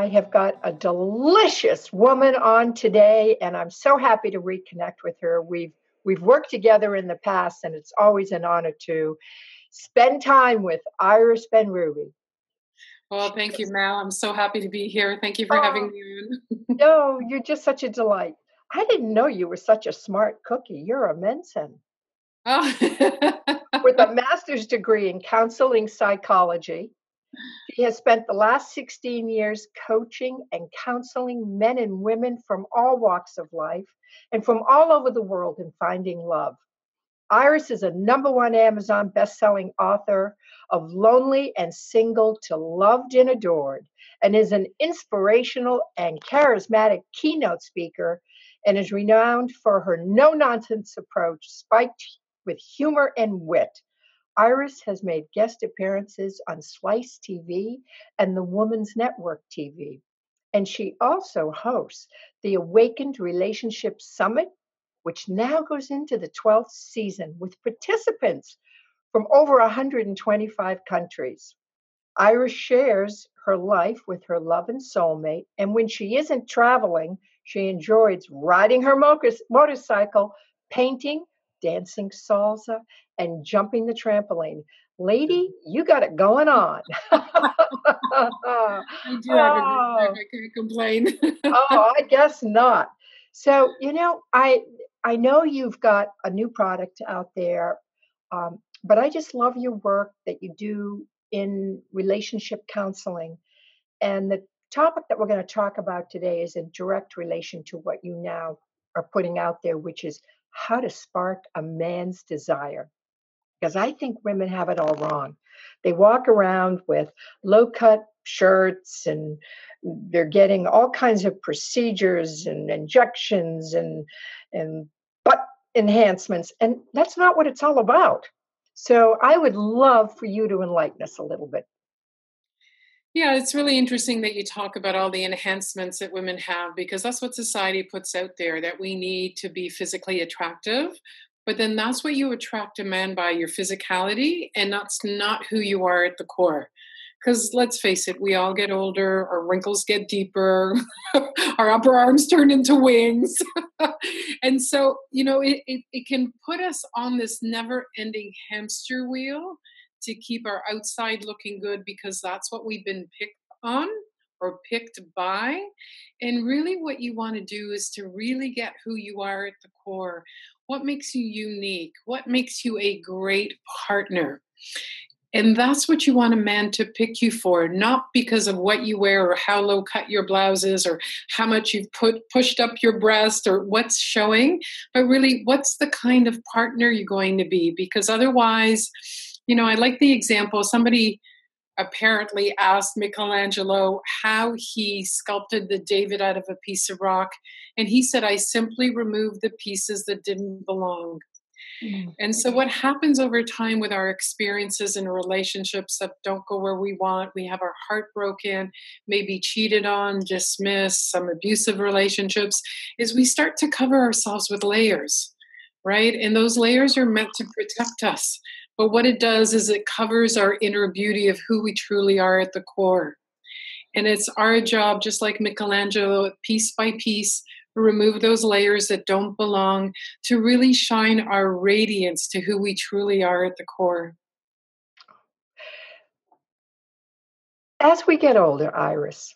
I have got a delicious woman on today, and I'm so happy to reconnect with her. We've we've worked together in the past, and it's always an honor to spend time with Iris Benrubi. Well, thank you, Mal. I'm so happy to be here. Thank you for oh, having me on. no, you're just such a delight. I didn't know you were such a smart cookie. You're a Mensa. Oh. With a master's degree in counseling psychology she has spent the last 16 years coaching and counseling men and women from all walks of life and from all over the world in finding love. Iris is a number one Amazon best-selling author of Lonely and Single to Loved and Adored and is an inspirational and charismatic keynote speaker and is renowned for her no-nonsense approach spiked with humor and wit. Iris has made guest appearances on Slice TV and the Woman's Network TV. And she also hosts the Awakened Relationship Summit, which now goes into the 12th season with participants from over 125 countries. Iris shares her life with her love and soulmate, and when she isn't traveling, she enjoys riding her motorcycle, painting, dancing salsa, and jumping the trampoline. Lady, you got it going on. I do have a. I can't complain. oh, I guess not. So, you know, I I know you've got a new product out there, um, but I just love your work that you do in relationship counseling. And the topic that we're going to talk about today is in direct relation to what you now are putting out there, which is how to spark a man's desire. Because I think women have it all wrong. They walk around with low cut shirts and they're getting all kinds of procedures and injections and and butt enhancements and that's not what it's all about so i would love for you to enlighten us a little bit yeah, it's really interesting that you talk about all the enhancements that women have because that's what society puts out there that we need to be physically attractive. But then that's what you attract a man by your physicality, and that's not who you are at the core. Because let's face it, we all get older, our wrinkles get deeper, our upper arms turn into wings. and so, you know, it, it, it can put us on this never ending hamster wheel to keep our outside looking good because that's what we've been picked on or picked by. And really, what you want to do is to really get who you are at the core. What makes you unique? What makes you a great partner? And that's what you want a man to pick you for, not because of what you wear or how low cut your blouse is or how much you've put pushed up your breast or what's showing, but really what's the kind of partner you're going to be. Because otherwise, you know, I like the example. Somebody apparently asked Michelangelo how he sculpted the David out of a piece of rock. And he said, I simply removed the pieces that didn't belong. Mm-hmm. And so, what happens over time with our experiences and relationships that don't go where we want, we have our heart broken, maybe cheated on, dismissed, some abusive relationships, is we start to cover ourselves with layers, right? And those layers are meant to protect us. But what it does is it covers our inner beauty of who we truly are at the core. And it's our job, just like Michelangelo, piece by piece, remove those layers that don't belong to really shine our radiance to who we truly are at the core. As we get older, Iris,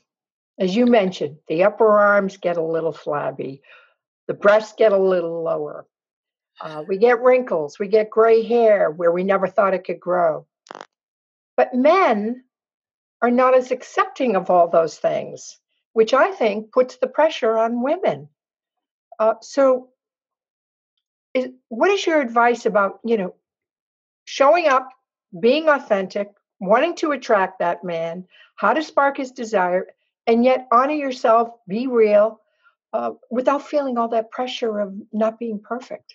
as you mentioned, the upper arms get a little flabby, the breasts get a little lower, uh, we get wrinkles, we get gray hair where we never thought it could grow. But men are not as accepting of all those things, which I think puts the pressure on women. Uh, so, is, what is your advice about, you know, showing up, being authentic, wanting to attract that man, how to spark his desire, and yet honor yourself, be real, uh, without feeling all that pressure of not being perfect.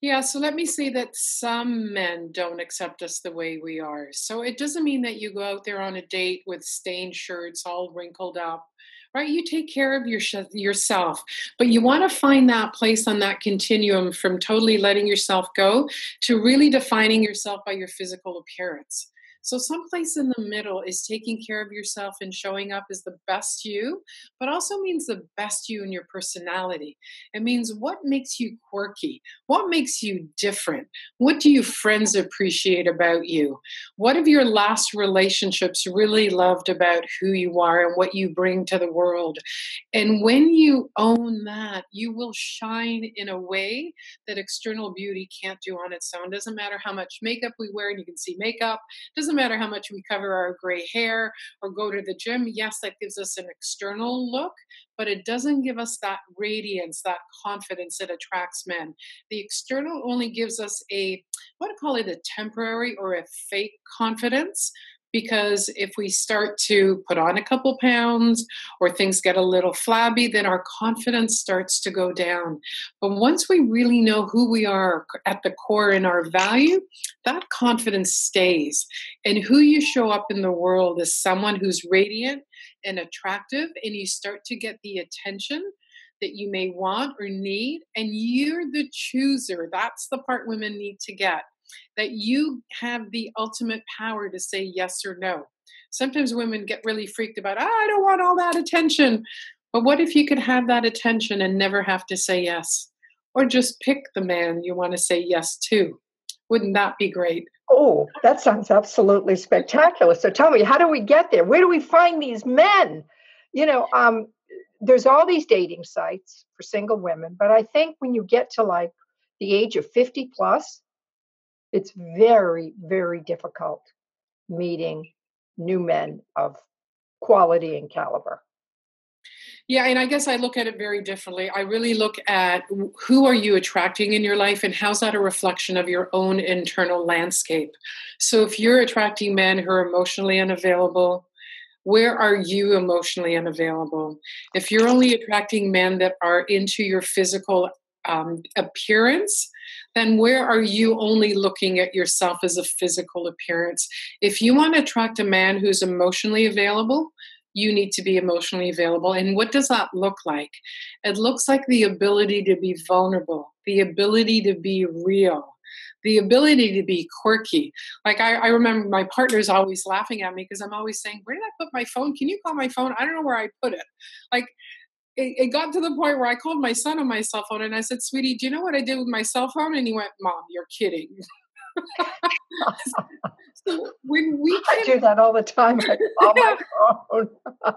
Yeah, so let me say that some men don't accept us the way we are. So it doesn't mean that you go out there on a date with stained shirts all wrinkled up, right? You take care of your, yourself, but you want to find that place on that continuum from totally letting yourself go to really defining yourself by your physical appearance. So, someplace in the middle is taking care of yourself and showing up as the best you, but also means the best you in your personality. It means what makes you quirky? What makes you different? What do your friends appreciate about you? What have your last relationships really loved about who you are and what you bring to the world? And when you own that, you will shine in a way that external beauty can't do on its own. Doesn't matter how much makeup we wear, and you can see makeup. Doesn't matter how much we cover our gray hair or go to the gym. Yes, that gives us an external look, but it doesn't give us that radiance, that confidence that attracts men. The external only gives us a, what I call it, a temporary or a fake confidence because if we start to put on a couple pounds or things get a little flabby, then our confidence starts to go down. But once we really know who we are at the core in our value, that confidence stays. And who you show up in the world is someone who's radiant and attractive, and you start to get the attention that you may want or need, and you're the chooser. That's the part women need to get that you have the ultimate power to say yes or no. Sometimes women get really freaked about, oh, I don't want all that attention. But what if you could have that attention and never have to say yes? Or just pick the man you want to say yes to? Wouldn't that be great? Oh, that sounds absolutely spectacular. So tell me, how do we get there? Where do we find these men? You know, um, there's all these dating sites for single women, but I think when you get to like the age of 50 plus, it's very, very difficult meeting new men of quality and caliber. Yeah, and I guess I look at it very differently. I really look at who are you attracting in your life and how's that a reflection of your own internal landscape. So if you're attracting men who are emotionally unavailable, where are you emotionally unavailable? If you're only attracting men that are into your physical um, appearance, then where are you only looking at yourself as a physical appearance? If you want to attract a man who's emotionally available, you need to be emotionally available. And what does that look like? It looks like the ability to be vulnerable, the ability to be real, the ability to be quirky. Like I, I remember my partner's always laughing at me because I'm always saying, Where did I put my phone? Can you call my phone? I don't know where I put it. Like it, it, got to the point where I called my son on my cell phone and I said, Sweetie, do you know what I did with my cell phone? And he went, Mom, you're kidding. so when we I do that all the time. yeah.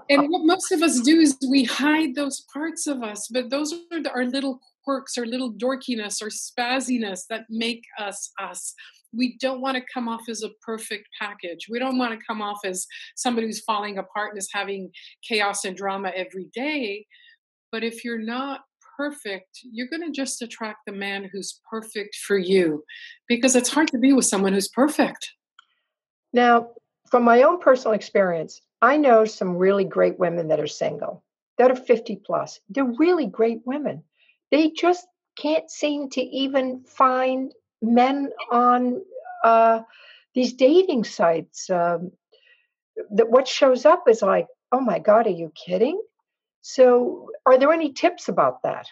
and what most of us do is we hide those parts of us, but those are our little quirks or little dorkiness or spazziness that make us us we don't want to come off as a perfect package. We don't want to come off as somebody who's falling apart and is having chaos and drama every day. But if you're not perfect, you're going to just attract the man who's perfect for you because it's hard to be with someone who's perfect. Now, from my own personal experience, I know some really great women that are single, that are 50 plus. They're really great women. They just can't seem to even find men on uh, these dating sites. Um, that what shows up is like, oh my God, are you kidding? So, are there any tips about that?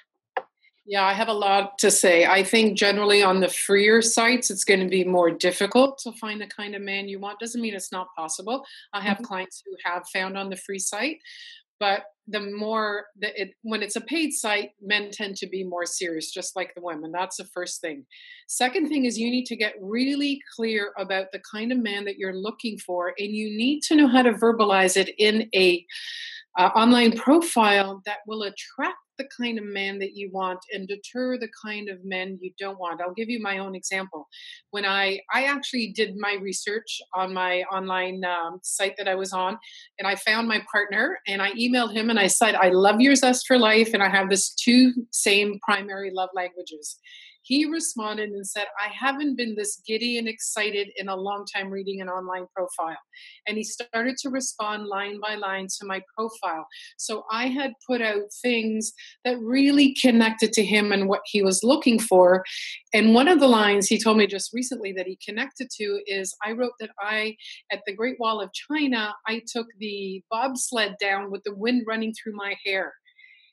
Yeah, I have a lot to say. I think generally on the freer sites, it's going to be more difficult to find the kind of man you want. Doesn't mean it's not possible. I have mm-hmm. clients who have found on the free site, but the more that it when it's a paid site men tend to be more serious just like the women that's the first thing second thing is you need to get really clear about the kind of man that you're looking for and you need to know how to verbalize it in a uh, online profile that will attract the kind of man that you want and deter the kind of men you don't want. I'll give you my own example. When I I actually did my research on my online um, site that I was on, and I found my partner, and I emailed him and I said, "I love your zest for life, and I have this two same primary love languages." He responded and said, I haven't been this giddy and excited in a long time reading an online profile. And he started to respond line by line to my profile. So I had put out things that really connected to him and what he was looking for. And one of the lines he told me just recently that he connected to is I wrote that I, at the Great Wall of China, I took the bobsled down with the wind running through my hair.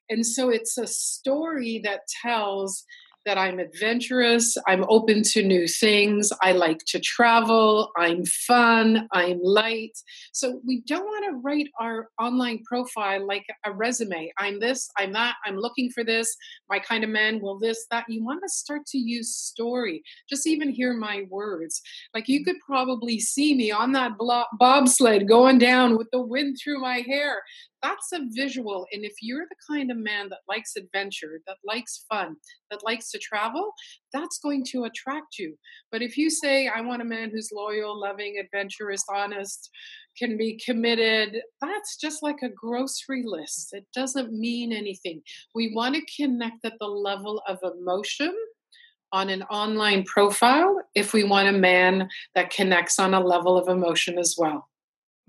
And so it's a story that tells that I'm adventurous, I'm open to new things, I like to travel, I'm fun, I'm light. So we don't want to write our online profile like a resume. I'm this, I'm that, I'm looking for this, my kind of man will this, that. You want to start to use story. Just even hear my words. Like you could probably see me on that bobsled going down with the wind through my hair that's a visual. And if you're the kind of man that likes adventure, that likes fun, that likes to travel, that's going to attract you. But if you say, I want a man who's loyal, loving, adventurous, honest, can be committed, that's just like a grocery list. It doesn't mean anything. We want to connect at the level of emotion on an online profile if we want a man that connects on a level of emotion as well.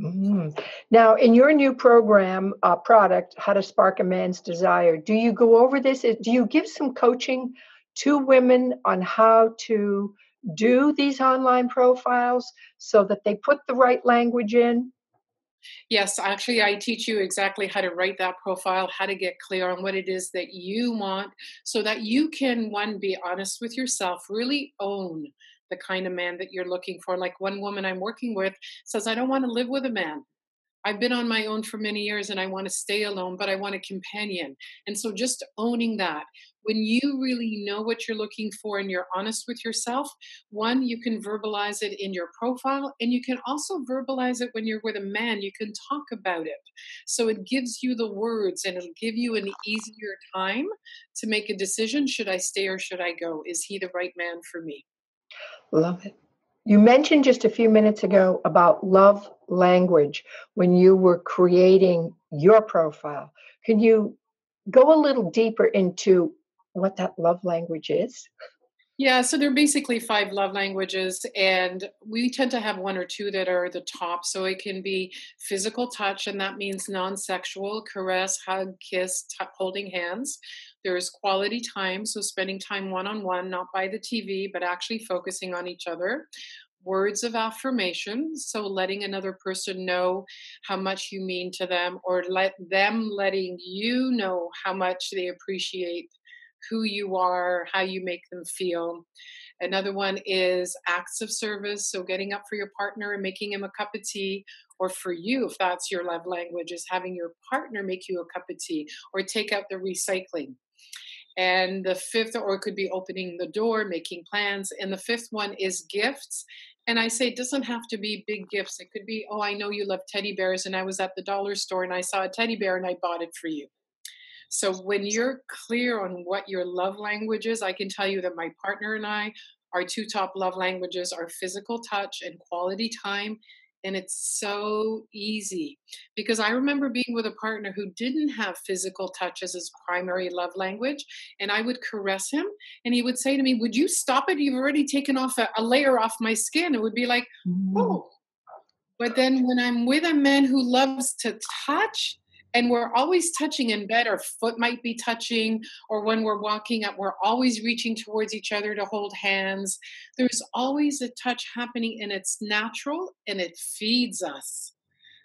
Mm. Now, in your new program uh, product, How to Spark a Man's Desire, do you go over this? Do you give some coaching to women on how to do these online profiles so that they put the right language in? Yes, actually, I teach you exactly how to write that profile, how to get clear on what it is that you want, so that you can, one, be honest with yourself, really own the kind of man that you're looking for. Like one woman I'm working with says, I don't want to live with a man. I've been on my own for many years and I want to stay alone, but I want a companion. And so just owning that, when you really know what you're looking for and you're honest with yourself, one, you can verbalize it in your profile and you can also verbalize it when you're with a man. You can talk about it. So it gives you the words and it'll give you an easier time to make a decision should I stay or should I go? Is he the right man for me? Love it. You mentioned just a few minutes ago about love language when you were creating your profile. Can you go a little deeper into what that love language is? Yeah, so there are basically five love languages, and we tend to have one or two that are the top. So it can be physical touch, and that means non sexual caress, hug, kiss, t- holding hands. There's quality time, so spending time one on one, not by the TV, but actually focusing on each other. Words of affirmation, so letting another person know how much you mean to them, or let them letting you know how much they appreciate who you are, how you make them feel. Another one is acts of service. So getting up for your partner and making him a cup of tea, or for you, if that's your love language, is having your partner make you a cup of tea or take out the recycling. And the fifth, or it could be opening the door, making plans. And the fifth one is gifts. And I say it doesn't have to be big gifts. It could be, oh, I know you love teddy bears, and I was at the dollar store and I saw a teddy bear and I bought it for you. So when you're clear on what your love language is, I can tell you that my partner and I, our two top love languages are physical touch and quality time. And it's so easy because I remember being with a partner who didn't have physical touch as his primary love language. And I would caress him and he would say to me, Would you stop it? You've already taken off a, a layer off my skin. It would be like, mm-hmm. Oh. But then when I'm with a man who loves to touch, and we're always touching in bed our foot might be touching or when we're walking up we're always reaching towards each other to hold hands. There's always a touch happening and it's natural and it feeds us.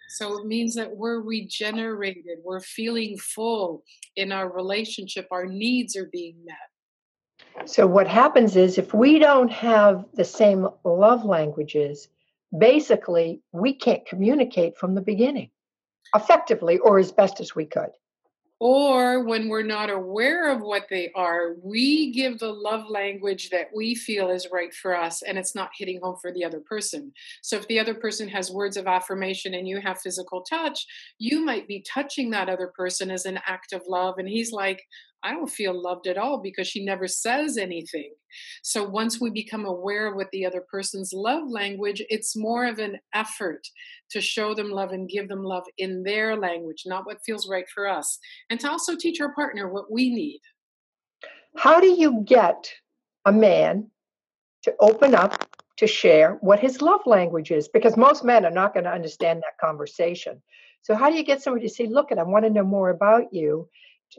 So it means that we're regenerated we're feeling full in our relationship our needs are being met. So what happens is if we don't have the same love languages basically we can't communicate from the beginning effectively or as best as we could. Or when we're not aware of what they are, we give the love language that we feel is right for us, and it's not hitting home for the other person. So, if the other person has words of affirmation and you have physical touch, you might be touching that other person as an act of love, and he's like, I don't feel loved at all because she never says anything. So once we become aware of what the other person's love language, it's more of an effort to show them love and give them love in their language, not what feels right for us. And to also teach our partner what we need. How do you get a man to open up to share what his love language is because most men are not going to understand that conversation. So how do you get somebody to say, "Look, I want to know more about you."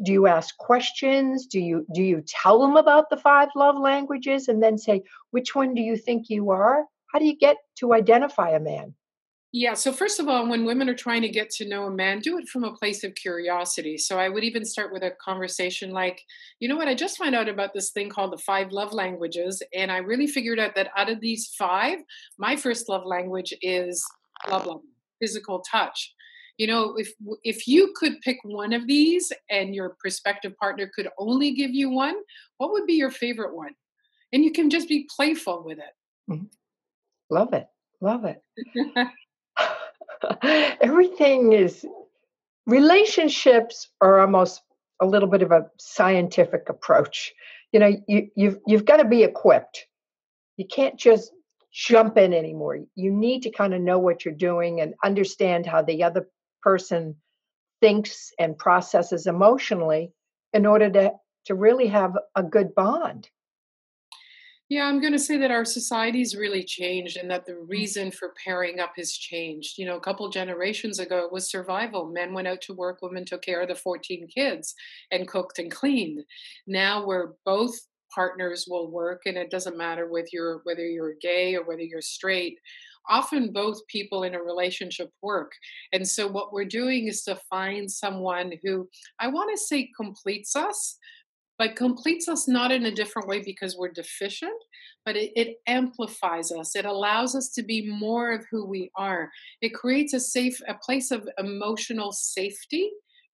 Do you ask questions? Do you do you tell them about the five love languages and then say, "Which one do you think you are?" How do you get to identify a man? Yeah, so first of all, when women are trying to get to know a man, do it from a place of curiosity. So I would even start with a conversation like, you know what, I just found out about this thing called the five love languages. And I really figured out that out of these five, my first love language is blah, blah, physical touch. You know, if if you could pick one of these and your prospective partner could only give you one, what would be your favorite one? And you can just be playful with it. Mm-hmm. Love it. Love it. everything is relationships are almost a little bit of a scientific approach. You know, you, you've you've got to be equipped. You can't just jump in anymore. You need to kind of know what you're doing and understand how the other person thinks and processes emotionally in order to to really have a good bond. Yeah, I'm going to say that our society's really changed and that the mm. reason for pairing up has changed. You know, a couple generations ago, it was survival. Men went out to work, women took care of the 14 kids and cooked and cleaned. Now, where both partners will work, and it doesn't matter whether you're, whether you're gay or whether you're straight, often both people in a relationship work. And so, what we're doing is to find someone who I want to say completes us, but completes us not in a different way because we're deficient, but it, it, amplifies us. It allows us to be more of who we are. It creates a safe, a place of emotional safety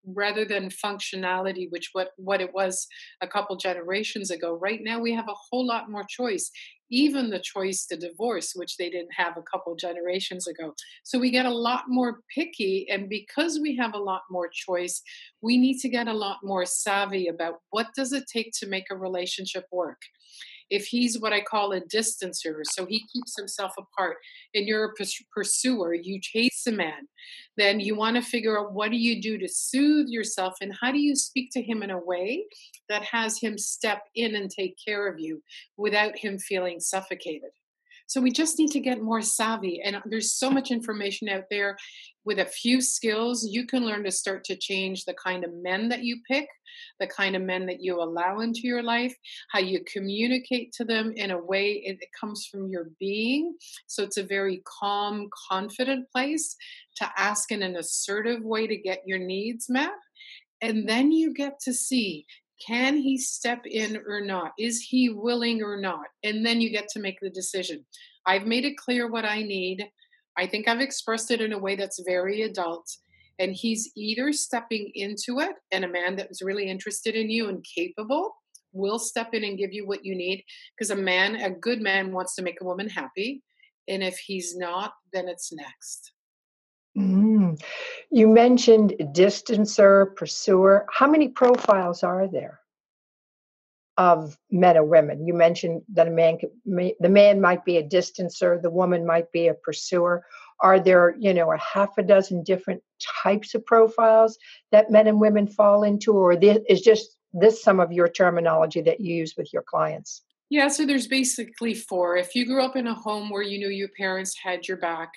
rather than functionality, which what what it was a couple generations ago. Right now, we have a whole lot more choice even the choice to divorce, which they didn't have a couple generations ago. So we get a lot more picky. And because we have a lot more choice, we need to get a lot more savvy about what does it take to make a relationship work if he's what I call a distancer, so he keeps himself apart, and you're a pursuer, you chase a man, then you want to figure out what do you do to soothe yourself and how do you speak to him in a way that has him step in and take care of you without him feeling suffocated. So we just need to get more savvy. And there's so much information out there. With a few skills, you can learn to start to change the kind of men that you pick, the kind of men that you allow into your life, how you communicate to them in a way it, comes from your being. So it's a very calm, confident place to ask in an assertive way to get your needs met. And then you get to see can he step in or not? Is he willing or not? And then you get to make the decision. I've made it clear what I need. I think I've expressed it in a way that's very adult. And he's either stepping into it, and a man that's really interested in you and capable will step in and give you what you need. Because a man, a good man, wants to make a woman happy. And if he's not, then it's next. Mm. You mentioned distancer, pursuer. How many profiles are there of men or women? You mentioned that a man, the man might be a distancer, the woman might be a pursuer. Are there, you know, a half a dozen different types of profiles that men and women fall into, or is just this some of your terminology that you use with your clients? Yeah, so there's basically four. If you grew up in a home where you knew your parents had your back,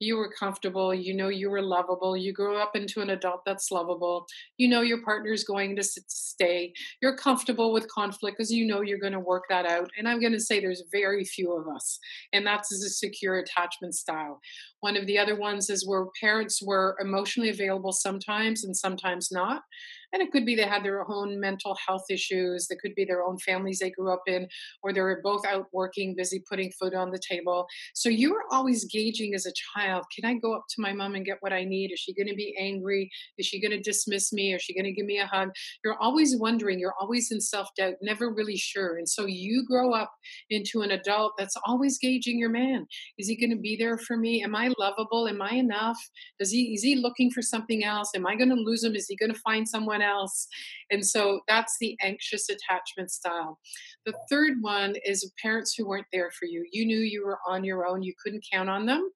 you were comfortable, you know you were lovable, you grew up into an adult that's lovable, you know your partner's going to stay, you're comfortable with conflict because you know you're going to work that out. And I'm going to say there's very few of us, and that's a secure attachment style. One of the other ones is where parents were emotionally available sometimes and sometimes not. And it could be they had their own mental health issues. It could be their own families they grew up in, or they were both out working, busy putting food on the table. So you were always gauging as a child can I go up to my mom and get what I need? Is she going to be angry? Is she going to dismiss me? Is she going to give me a hug? You're always wondering. You're always in self doubt, never really sure. And so you grow up into an adult that's always gauging your man. Is he going to be there for me? Am I lovable? Am I enough? Does he is he looking for something else? Am I going to lose him? Is he going to find someone someone else. And so that's the anxious attachment style. The third one is parents who weren't there for you. You knew you were on your own, you couldn't count on them.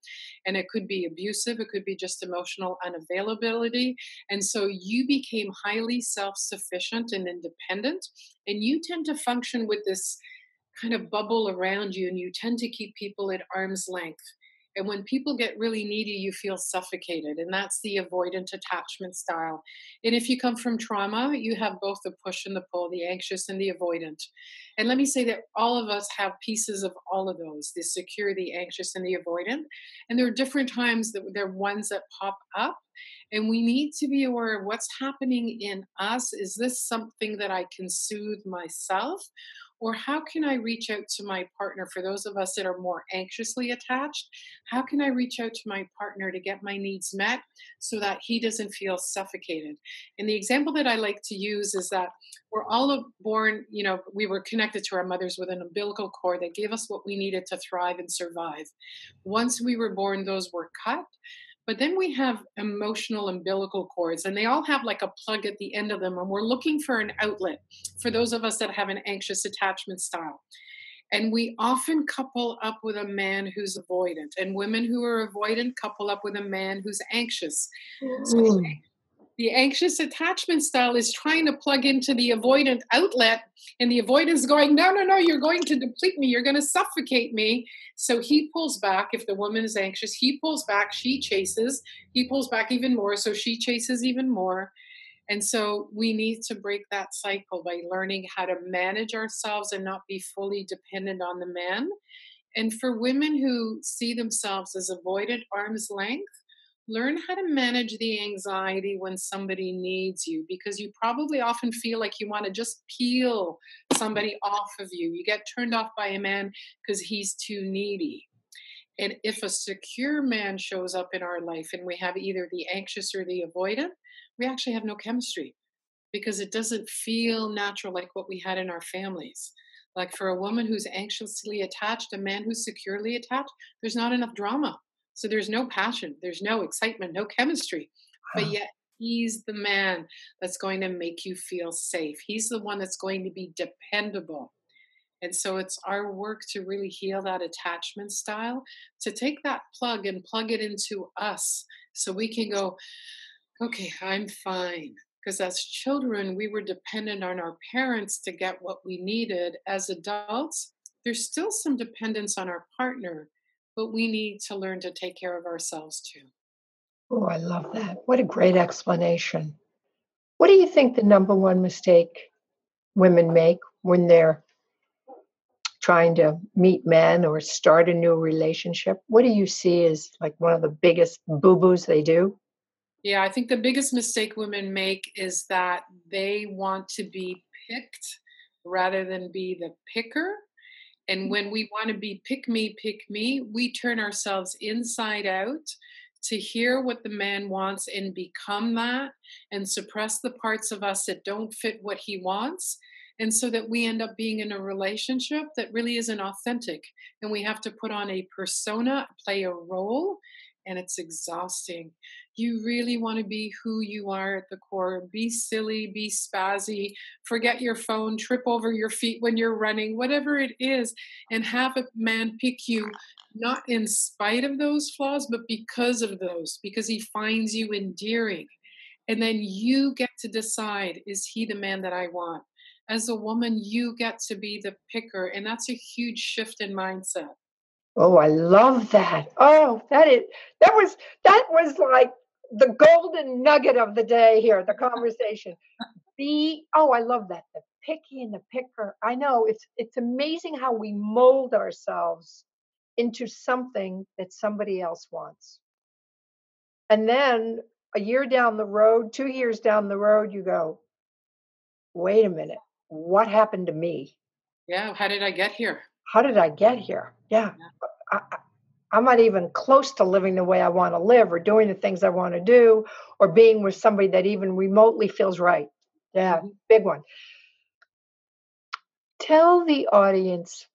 And it could be abusive, it could be just emotional unavailability. And so you became highly self sufficient and independent. And you tend to function with this kind of bubble around you and you tend to keep people at arm's length. And when people get really needy, you feel suffocated. And that's the avoidant attachment style. And if you come from trauma, you have both the push and the pull, the anxious and the avoidant. And let me say that all of us have pieces of all of those the secure, the anxious, and the avoidant. And there are different times that there are ones that pop up. And we need to be aware of what's happening in us. Is this something that I can soothe myself? Or how can I reach out to my partner for those of us that are more anxiously attached? How can I reach out to my partner to get my needs met so that he doesn't feel suffocated? And the example that I like to use is that we're all born, you know, we were connected to our mothers with an umbilical cord that gave us what we needed to thrive and survive. Once we were born, those were cut. But then we have emotional umbilical cords, and they all have like a plug at the end of them. And we're looking for an outlet for those of us that have an anxious attachment style. And we often couple up with a man who's avoidant, and women who are avoidant couple up with a man who's anxious. So hmm. The anxious attachment style is trying to plug into the avoidant outlet and the avoidant is going no no no you're going to deplete me. You're going to suffocate me. So he pulls back. If the woman is anxious he pulls back. She chases. He pulls back even more so she chases even more. And so we need to break that cycle by learning how to manage ourselves and not be fully dependent on the man. And for women who see themselves as avoidant arm's length learn how to manage the anxiety when somebody needs you because you probably often feel like you want to just peel somebody off of you. You get turned off by a man because he's too needy. And if a secure man shows up in our life and we have either the anxious or the avoidant, we actually have no chemistry because it doesn't feel natural like what we had in our families. Like for a woman who's anxiously attached, a man who's securely attached, there's not enough drama so there's no passion, there's no excitement, no chemistry. But yet he's the man that's going to make you feel safe. He's the one that's going to be dependable. And so it's our work to really heal that attachment style, to take that plug and plug it into us so we can go, okay, I'm fine. Because as children, we were dependent on our parents to get what we needed. As adults, there's still some dependence on our partner, but we need to learn to take care of ourselves too. Oh, I love that. What a great explanation. What do you think the number one mistake women make when they're trying to meet men or start a new relationship? What do you see as like one of the biggest boo boos they do? Yeah, I think the biggest mistake women make is that they want to be picked rather than be the picker. And when we want to be pick me, pick me, we turn ourselves inside out to hear what the man wants and become that and suppress the parts of us that don't fit what he wants. And so that we end up being in a relationship that really isn't authentic. And we have to put on a persona, play a role, and it's exhausting you really want to be who you are at the core. Be silly, be spazzy, forget your phone, trip over your feet when you're running, whatever it is, and have a man pick you not in spite of those flaws, but because of those, because he finds you endearing. And then you get to decide is he the man that I want? As a woman, you get to be the picker, and that's a huge shift in mindset. Oh, I love that. Oh, that is that was that was like the golden nugget of the day here, the conversation. Be oh, I love that. The picky and the picker. I know it's it's amazing how we mold ourselves into something that somebody else wants. And then a year down the road, two years down the road, you go, wait a minute, what happened to me? Yeah, how did I get here? How did I get here? Yeah. yeah. I, I'm not even close to living the way I want to live or doing the things I want to do or being with somebody that even remotely feels right. Yeah, mm-hmm. big one. Tell the audience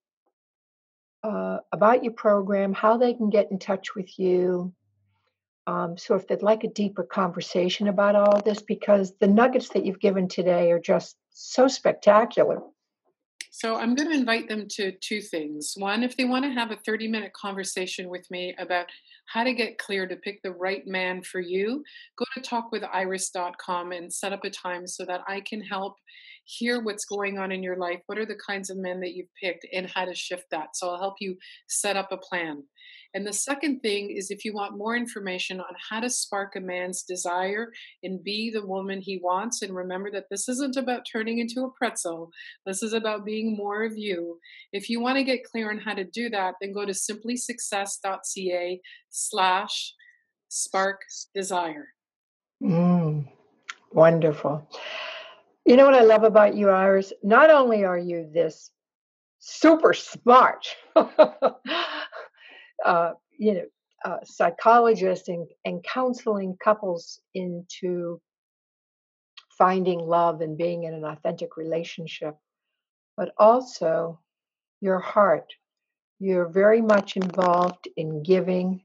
uh, about your program, how they can get in touch with you. Um, so, if they'd like a deeper conversation about all this, because the nuggets that you've given today are just so spectacular. So I'm going to invite them to two things. One, if they want to have a 30 minute conversation with me about how to get clear to pick the right man for you, go to talkwithiris.com and set up a time so that I can help hear what's going on in your life. What are the kinds of men that you've picked and how to shift that? So I'll help you set up a plan. And the second thing is if you want more information on how to spark a man's desire and be the woman he wants, and remember that this isn't about turning into a pretzel, this is about being more of you. If you want to get clear on how to do that, then go to simplysuccess.ca slash spark desire. Mm, wonderful. You know what I love about you, Iris? Not only are you this super smart uh, you know, uh, psychologists and, and counseling couples into finding love and being in an authentic relationship, but also your heart. You're very much involved in giving.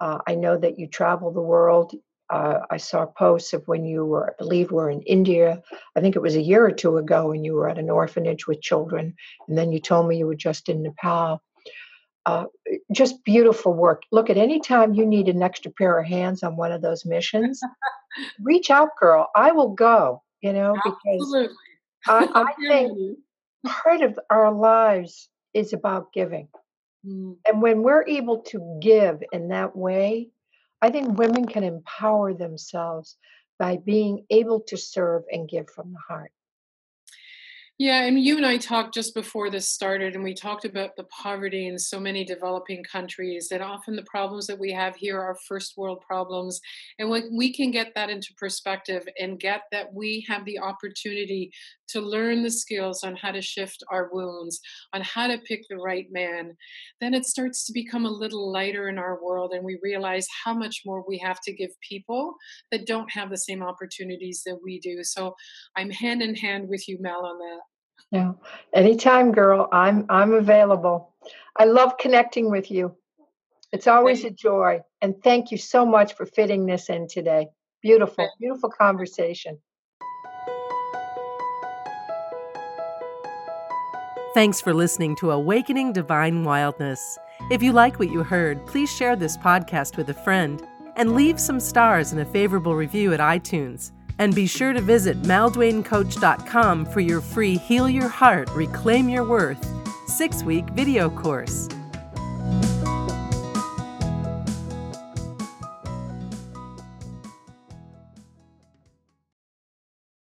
Uh, I know that you travel the world. Uh, I saw posts of when you were, I believe, were in India. I think it was a year or two ago, and you were at an orphanage with children, and then you told me you were just in Nepal uh, just beautiful work. Look at any time you need an extra pair of hands on one of those missions, reach out, girl. I will go. You know, because I, I think part of our lives is about giving. Mm. And when we're able to give in that way, I think women can empower themselves by being able to serve and give from the heart. Yeah, and you and I talked just before this started, and we talked about the poverty in so many developing countries, and often the problems that we have here are first world problems. And when we can get that into perspective and get that we have the opportunity to learn the skills on how to shift our wounds, on how to pick the right man, then it starts to become a little lighter in our world, and we realize how much more we have to give people that don't have the same opportunities that we do. So I'm hand in hand with you, Mel, on that. Yeah. Anytime, girl. I'm I'm available. I love connecting with you. It's always a joy. And thank you so much for fitting this in today. Beautiful, beautiful conversation. Thanks for listening to Awakening Divine Wildness. If you like what you heard, please share this podcast with a friend and leave some stars and a favorable review at iTunes. And be sure to visit malduanecoach.com for your free Heal Your Heart, Reclaim Your Worth six week video course.